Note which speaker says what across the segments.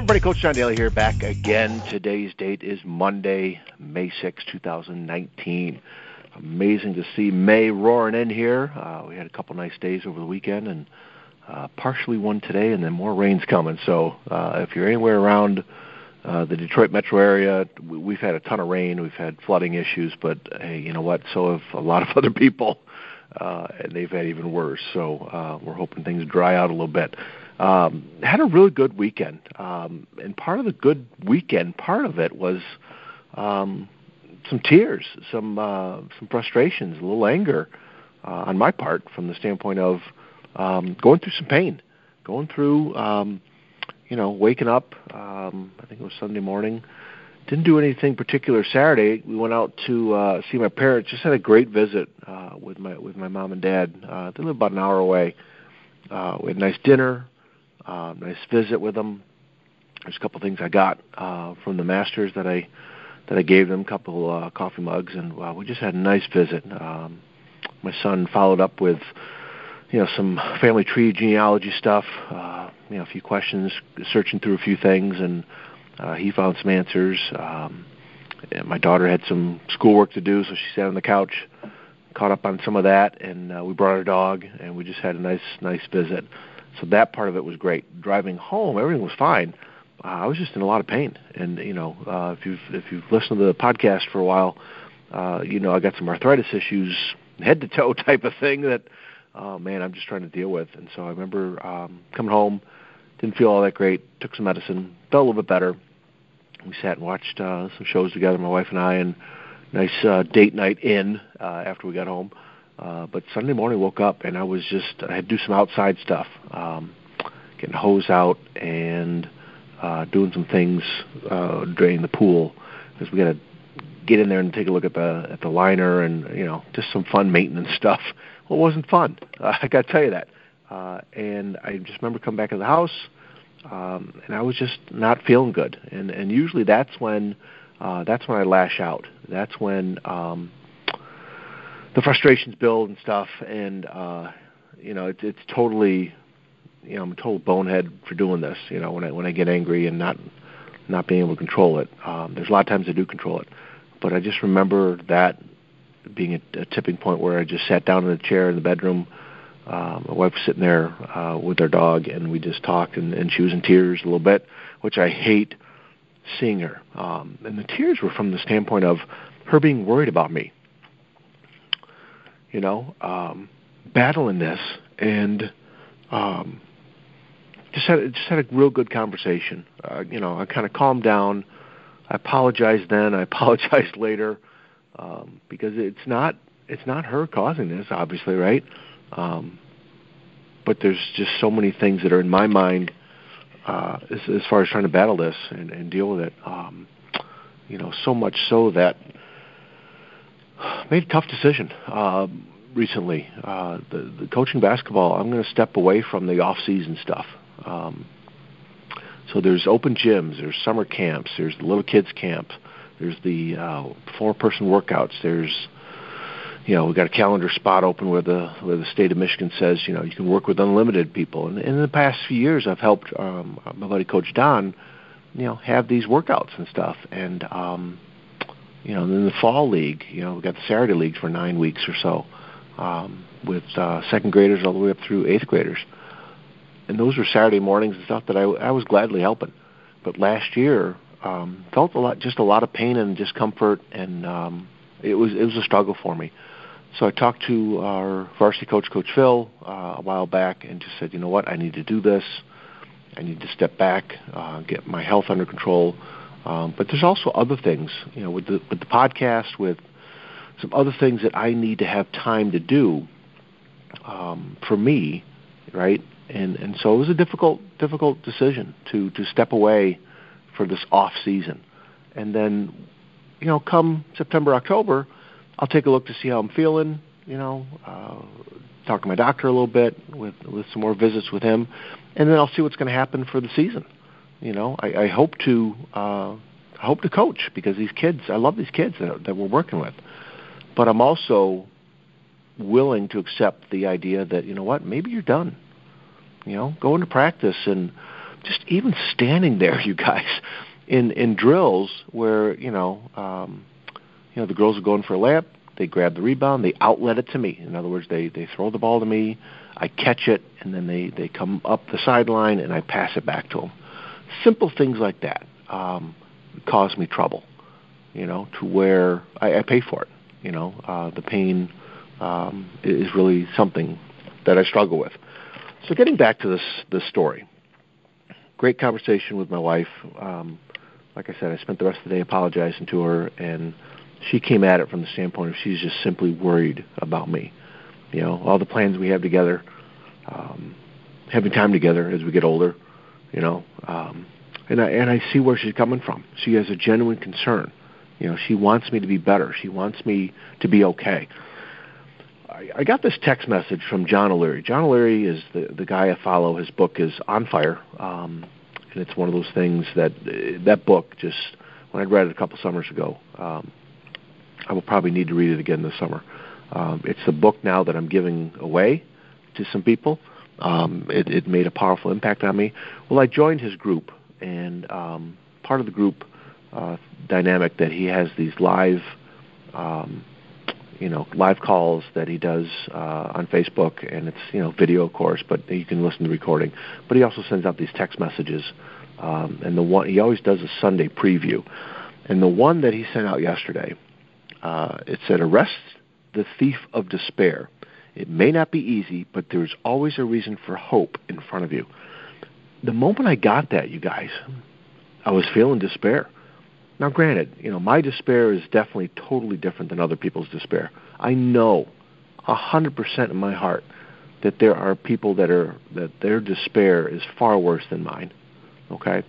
Speaker 1: everybody, Coach John Daly here, back again. Today's date is Monday, May 6, 2019. Amazing to see May roaring in here. Uh, we had a couple nice days over the weekend and uh, partially one today, and then more rain's coming. So uh, if you're anywhere around uh, the Detroit metro area, we've had a ton of rain. We've had flooding issues, but hey, you know what? So have a lot of other people, uh, and they've had even worse. So uh, we're hoping things dry out a little bit. Um, had a really good weekend, um, and part of the good weekend, part of it was um, some tears, some uh, some frustrations, a little anger uh, on my part from the standpoint of um, going through some pain, going through, um, you know, waking up. Um, I think it was Sunday morning. Didn't do anything particular Saturday. We went out to uh, see my parents. Just had a great visit uh, with my with my mom and dad. Uh, they live about an hour away. Uh, we had a nice dinner, uh, nice visit with them. There's a couple things I got uh, from the masters that I that I gave them, a couple uh, coffee mugs, and uh, we just had a nice visit. Um, my son followed up with you know some family tree genealogy stuff, uh, you know a few questions, searching through a few things, and uh, he found some answers. Um, and my daughter had some schoolwork to do, so she sat on the couch, caught up on some of that, and uh, we brought our dog, and we just had a nice nice visit. So that part of it was great. Driving home, everything was fine. Uh, I was just in a lot of pain, and you know, uh, if you've if you've listened to the podcast for a while, uh, you know I got some arthritis issues, head to toe type of thing that, oh man, I'm just trying to deal with. And so I remember um, coming home, didn't feel all that great. Took some medicine, felt a little bit better. We sat and watched uh, some shows together, my wife and I, and nice uh, date night in uh, after we got home. Uh, but Sunday morning, woke up and I was just I had to do some outside stuff, um, getting hose out and uh, doing some things, uh, draining the pool because we got to get in there and take a look at the at the liner and you know just some fun maintenance stuff. Well, it wasn't fun. Uh, I got to tell you that. Uh, and I just remember coming back to the house, um, and I was just not feeling good. And and usually that's when uh, that's when I lash out. That's when um, the frustrations build and stuff. And uh, you know, it's it's totally you know I'm a total bonehead for doing this. You know, when I when I get angry and not not being able to control it. Um, there's a lot of times I do control it, but I just remember that being a, a tipping point where I just sat down in a chair in the bedroom. Uh, my wife was sitting there uh, with our dog, and we just talked, and, and she was in tears a little bit, which I hate seeing her. Um, and the tears were from the standpoint of her being worried about me. You know, um, battling this, and um, just had just had a real good conversation. Uh, you know, I kind of calmed down. I apologized then. I apologized later um, because it's not it's not her causing this, obviously, right? Um, but there's just so many things that are in my mind uh, as, as far as trying to battle this and, and deal with it. Um, you know, so much so that made a tough decision. Um, recently. Uh, the, the coaching basketball, I'm going to step away from the off-season stuff. Um, so there's open gyms, there's summer camps, there's the little kids camp, there's the uh, four-person workouts. There's you know, we've got a calendar spot open where the where the state of Michigan says, you know, you can work with unlimited people. And in the past few years, I've helped um, my buddy Coach Don, you know, have these workouts and stuff. And um, you know, in the fall league, you know, we got the Saturday leagues for nine weeks or so um, with uh, second graders all the way up through eighth graders. And those were Saturday mornings and stuff that I, I was gladly helping. But last year, um, felt a lot, just a lot of pain and discomfort, and um, it was it was a struggle for me. So I talked to our varsity coach, Coach Phil, uh, a while back, and just said, you know what, I need to do this. I need to step back, uh, get my health under control. Um, but there's also other things, you know, with the with the podcast, with some other things that I need to have time to do um, for me, right? And and so it was a difficult difficult decision to to step away for this off season, and then you know come September October, I'll take a look to see how I'm feeling. You know, uh, talk to my doctor a little bit with with some more visits with him, and then I'll see what's going to happen for the season. You know, I, I hope to uh, I hope to coach because these kids, I love these kids that, that we're working with but I'm also willing to accept the idea that you know what maybe you're done you know go into practice and just even standing there, you guys, in in drills where you know, um, you know, the girls are going for a layup, they grab the rebound, they outlet it to me. In other words, they they throw the ball to me, I catch it, and then they they come up the sideline and I pass it back to them. Simple things like that um, cause me trouble, you know, to where I, I pay for it. You know, uh, the pain um, is really something that I struggle with. So getting back to this this story, great conversation with my wife. Um, like I said, I spent the rest of the day apologizing to her, and she came at it from the standpoint of she's just simply worried about me. You know, all the plans we have together, um, having time together as we get older. You know, um, and I and I see where she's coming from. She has a genuine concern. You know, she wants me to be better. She wants me to be okay. I, got this text message from John O'Leary. John O'Leary is the the guy I follow. His book is On Fire, um, and it's one of those things that that book just when I read it a couple summers ago. Um, I will probably need to read it again this summer. Um, it's the book now that I'm giving away to some people. Um, it, it made a powerful impact on me. Well, I joined his group, and um, part of the group uh, dynamic that he has these live um, you know live calls that he does uh, on Facebook, and it's you know video, of course, but you can listen to the recording. But he also sends out these text messages, um, and the one he always does a Sunday preview, and the one that he sent out yesterday, uh, it said, "Arrest the thief of despair. It may not be easy, but there's always a reason for hope in front of you." The moment I got that, you guys, I was feeling despair. Now, granted, you know, my despair is definitely totally different than other people's despair. I know, a hundred percent in my heart, that there are people that are that their despair is far worse than mine. Okay,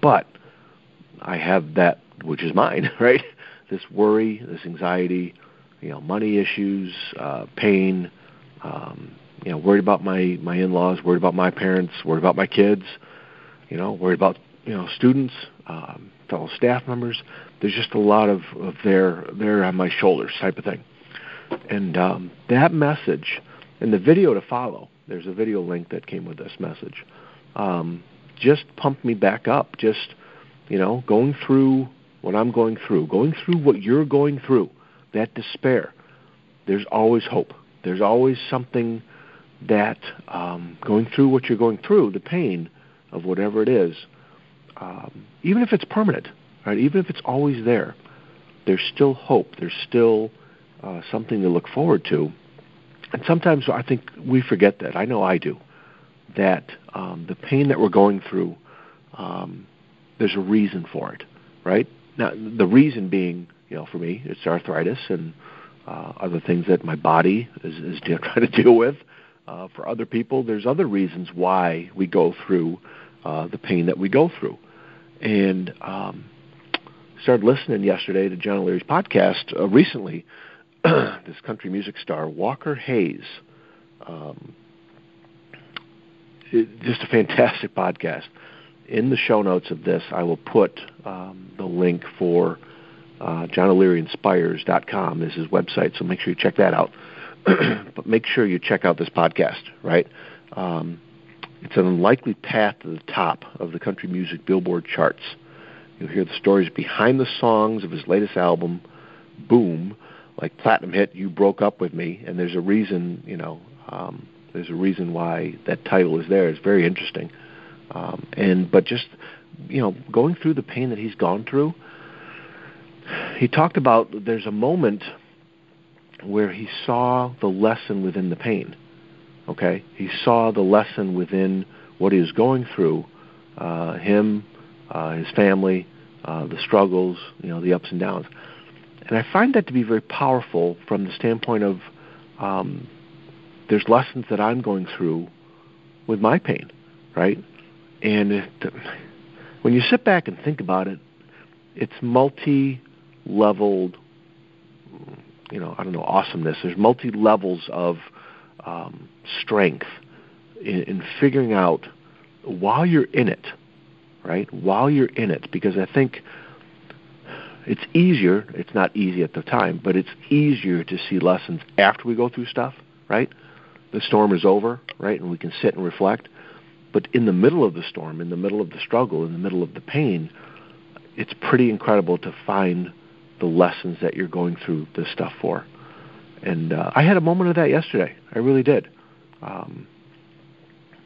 Speaker 1: but I have that which is mine, right? This worry, this anxiety, you know, money issues, uh, pain, um, you know, worried about my my in-laws, worried about my parents, worried about my kids, you know, worried about you know students, um, fellow staff members. There's just a lot of, of their they're on my shoulders type of thing. And um, that message and the video to follow, there's a video link that came with this message, um, just pumped me back up. Just, you know, going through what I'm going through, going through what you're going through, that despair, there's always hope. There's always something that um, going through what you're going through, the pain of whatever it is, um, even if it's permanent, right? Even if it's always there, there's still hope. There's still uh, something to look forward to. And sometimes I think we forget that. I know I do. That um, the pain that we're going through, um, there's a reason for it, right? Now, the reason being, you know, for me, it's arthritis and uh, other things that my body is, is trying to deal with. Uh, for other people, there's other reasons why we go through uh, the pain that we go through. And um, started listening yesterday to John O'Leary's podcast uh, recently. this country music star Walker Hayes, um, it, just a fantastic podcast. In the show notes of this, I will put um, the link for uh. This is his website, so make sure you check that out. but make sure you check out this podcast, right? Um, it's an unlikely path to the top of the country music Billboard charts. You'll hear the stories behind the songs of his latest album, Boom, like platinum hit "You Broke Up with Me," and there's a reason, you know, um, there's a reason why that title is there. It's very interesting, um, and but just you know, going through the pain that he's gone through, he talked about there's a moment where he saw the lesson within the pain Okay, he saw the lesson within what he was going through, uh, him, uh, his family, uh, the struggles, you know, the ups and downs, and I find that to be very powerful from the standpoint of um, there's lessons that I'm going through with my pain, right? And it, when you sit back and think about it, it's multi-leveled, you know, I don't know, awesomeness. There's multi levels of um, strength in, in figuring out while you're in it, right? While you're in it, because I think it's easier. It's not easy at the time, but it's easier to see lessons after we go through stuff, right? The storm is over, right, and we can sit and reflect. But in the middle of the storm, in the middle of the struggle, in the middle of the pain, it's pretty incredible to find the lessons that you're going through this stuff for. And uh, I had a moment of that yesterday. I really did. Um,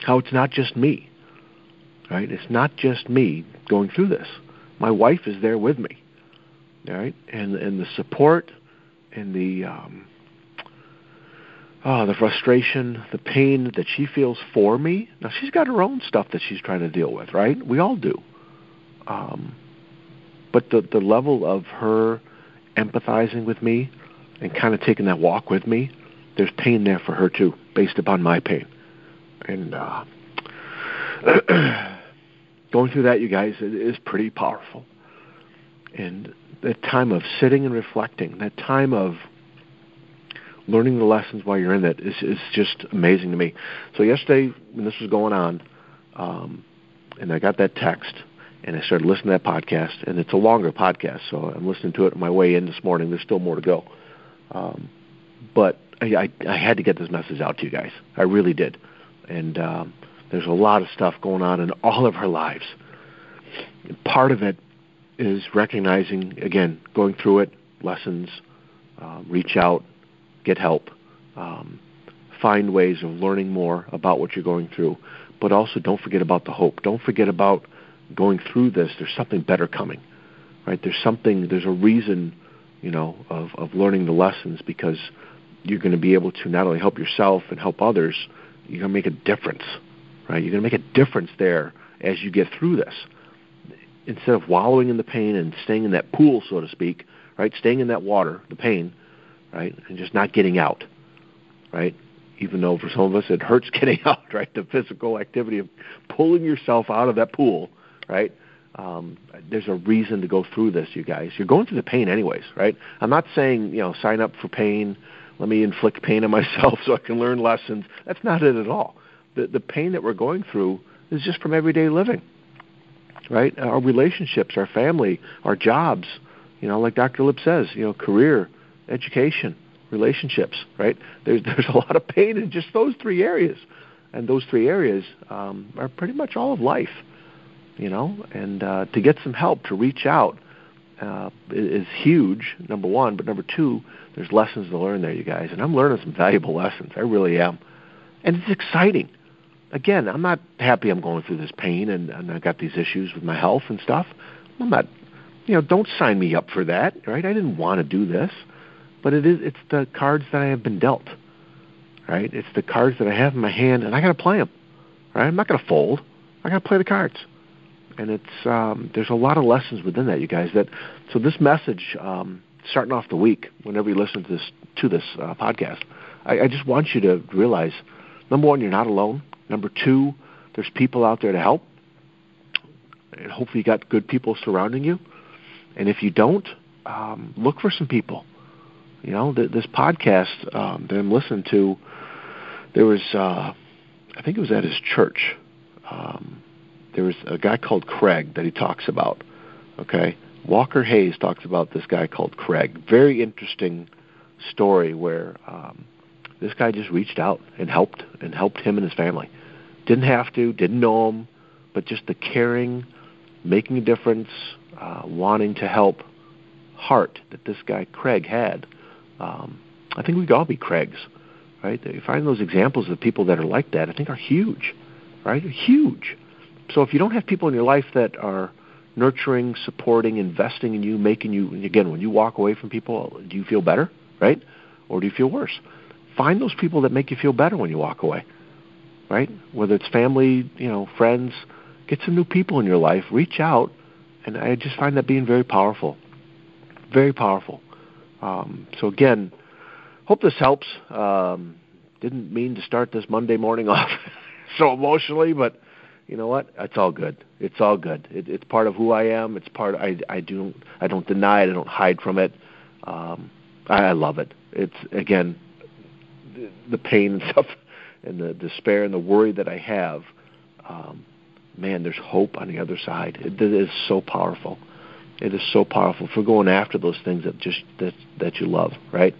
Speaker 1: how it's not just me, right? It's not just me going through this. My wife is there with me, right? And and the support and the um, oh, the frustration, the pain that she feels for me. Now she's got her own stuff that she's trying to deal with, right? We all do. Um, but the the level of her empathizing with me and kind of taking that walk with me, there's pain there for her too, based upon my pain. And uh, going through that, you guys, it is pretty powerful. And that time of sitting and reflecting, that time of learning the lessons while you're in it is is just amazing to me. So yesterday, when this was going on, um, and I got that text, and I started listening to that podcast, and it's a longer podcast, so I'm listening to it on my way in this morning. There's still more to go, um, but I, I, I had to get this message out to you guys. I really did, and um, there's a lot of stuff going on in all of our lives. Part of it is recognizing, again, going through it, lessons, uh, reach out, get help, um, find ways of learning more about what you're going through. But also, don't forget about the hope. Don't forget about going through this. There's something better coming, right? There's something. There's a reason, you know, of of learning the lessons because you're going to be able to not only help yourself and help others. You're going to make a difference, right? You're going to make a difference there as you get through this. Instead of wallowing in the pain and staying in that pool, so to speak, right? Staying in that water, the pain, right? And just not getting out, right? Even though for some of us it hurts getting out, right? The physical activity of pulling yourself out of that pool, right? Um, there's a reason to go through this, you guys. You're going through the pain anyways, right? I'm not saying, you know, sign up for pain. Let me inflict pain on myself so I can learn lessons. That's not it at all. The the pain that we're going through is just from everyday living, right? Our relationships, our family, our jobs. You know, like Dr. Lip says, you know, career, education, relationships, right? There's there's a lot of pain in just those three areas, and those three areas um, are pretty much all of life, you know. And uh, to get some help, to reach out, uh, is huge. Number one, but number two, there's lessons to learn there, you guys. And I'm learning some valuable lessons. I really am, and it's exciting. Again, I'm not happy I'm going through this pain and, and I got these issues with my health and stuff. I'm not, you know, don't sign me up for that, right? I didn't want to do this but it is it's the cards that I have been dealt. Right? It's the cards that I have in my hand, and I got to play them. Right? I'm not going to fold. I got to play the cards. And it's um, there's a lot of lessons within that, you guys. That so this message, um, starting off the week, whenever you listen to this to this uh, podcast, I, I just want you to realize, number one, you're not alone. Number two, there's people out there to help, and hopefully you got good people surrounding you. And if you don't, um, look for some people you know, th- this podcast um, that I'm listening to, there was, uh, I think it was at his church. Um, there was a guy called Craig that he talks about. Okay, Walker Hayes talks about this guy called Craig. Very interesting story where um, this guy just reached out and helped and helped him and his family. Didn't have to, didn't know him, but just the caring, making a difference, uh, wanting to help heart that this guy Craig had um, I think we could all be Craigs, right? You find those examples of people that are like that. I think are huge, right? Huge. So if you don't have people in your life that are nurturing, supporting, investing in you, making you again when you walk away from people, do you feel better, right? Or do you feel worse? Find those people that make you feel better when you walk away, right? Whether it's family, you know, friends, get some new people in your life, reach out, and I just find that being very powerful, very powerful. Um, so again, hope this helps. Um, didn't mean to start this Monday morning off so emotionally, but you know what? It's all good. It's all good. It, it's part of who I am. It's part. Of, I I do. I don't deny it. I don't hide from it. Um, I, I love it. It's again the, the pain and stuff, and the despair and the worry that I have. Um, man, there's hope on the other side. It, it is so powerful. It is so powerful for going after those things that just that that you love, right?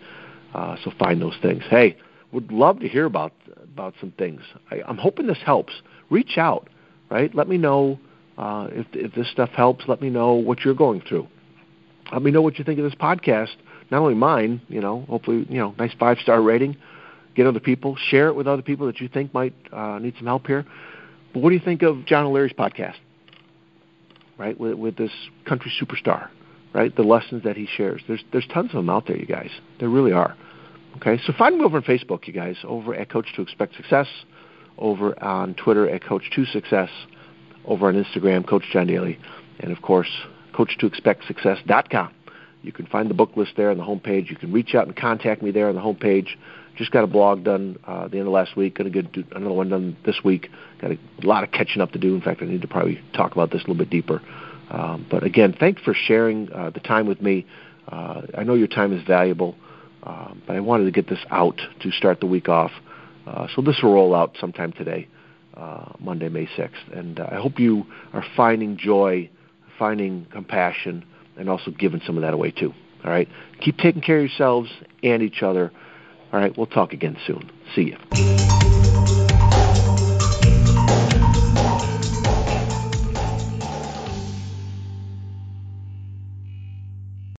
Speaker 1: Uh, so find those things. Hey, would love to hear about about some things. I, I'm hoping this helps. reach out, right? Let me know uh, if if this stuff helps. Let me know what you're going through. Let me know what you think of this podcast. Not only mine, you know, hopefully, you know, nice five star rating. Get other people, share it with other people that you think might uh, need some help here. But what do you think of John O'Leary's podcast? Right, with, with this country superstar, right? The lessons that he shares. There's there's tons of them out there, you guys. There really are. Okay, so find me over on Facebook, you guys, over at Coach to Expect Success, over on Twitter at Coach2Success, over on Instagram, Coach John Daly, and of course, Coach to Expect Success.com. You can find the book list there on the homepage. You can reach out and contact me there on the homepage. Just got a blog done uh, the end of last week. Going to get another one done this week. Got a lot of catching up to do. In fact, I need to probably talk about this a little bit deeper. Um, but again, thanks for sharing uh, the time with me. Uh, I know your time is valuable, uh, but I wanted to get this out to start the week off. Uh, so this will roll out sometime today, uh, Monday, May 6th. And uh, I hope you are finding joy, finding compassion, and also giving some of that away too. All right? Keep taking care of yourselves and each other. All right, we'll talk again soon. See you.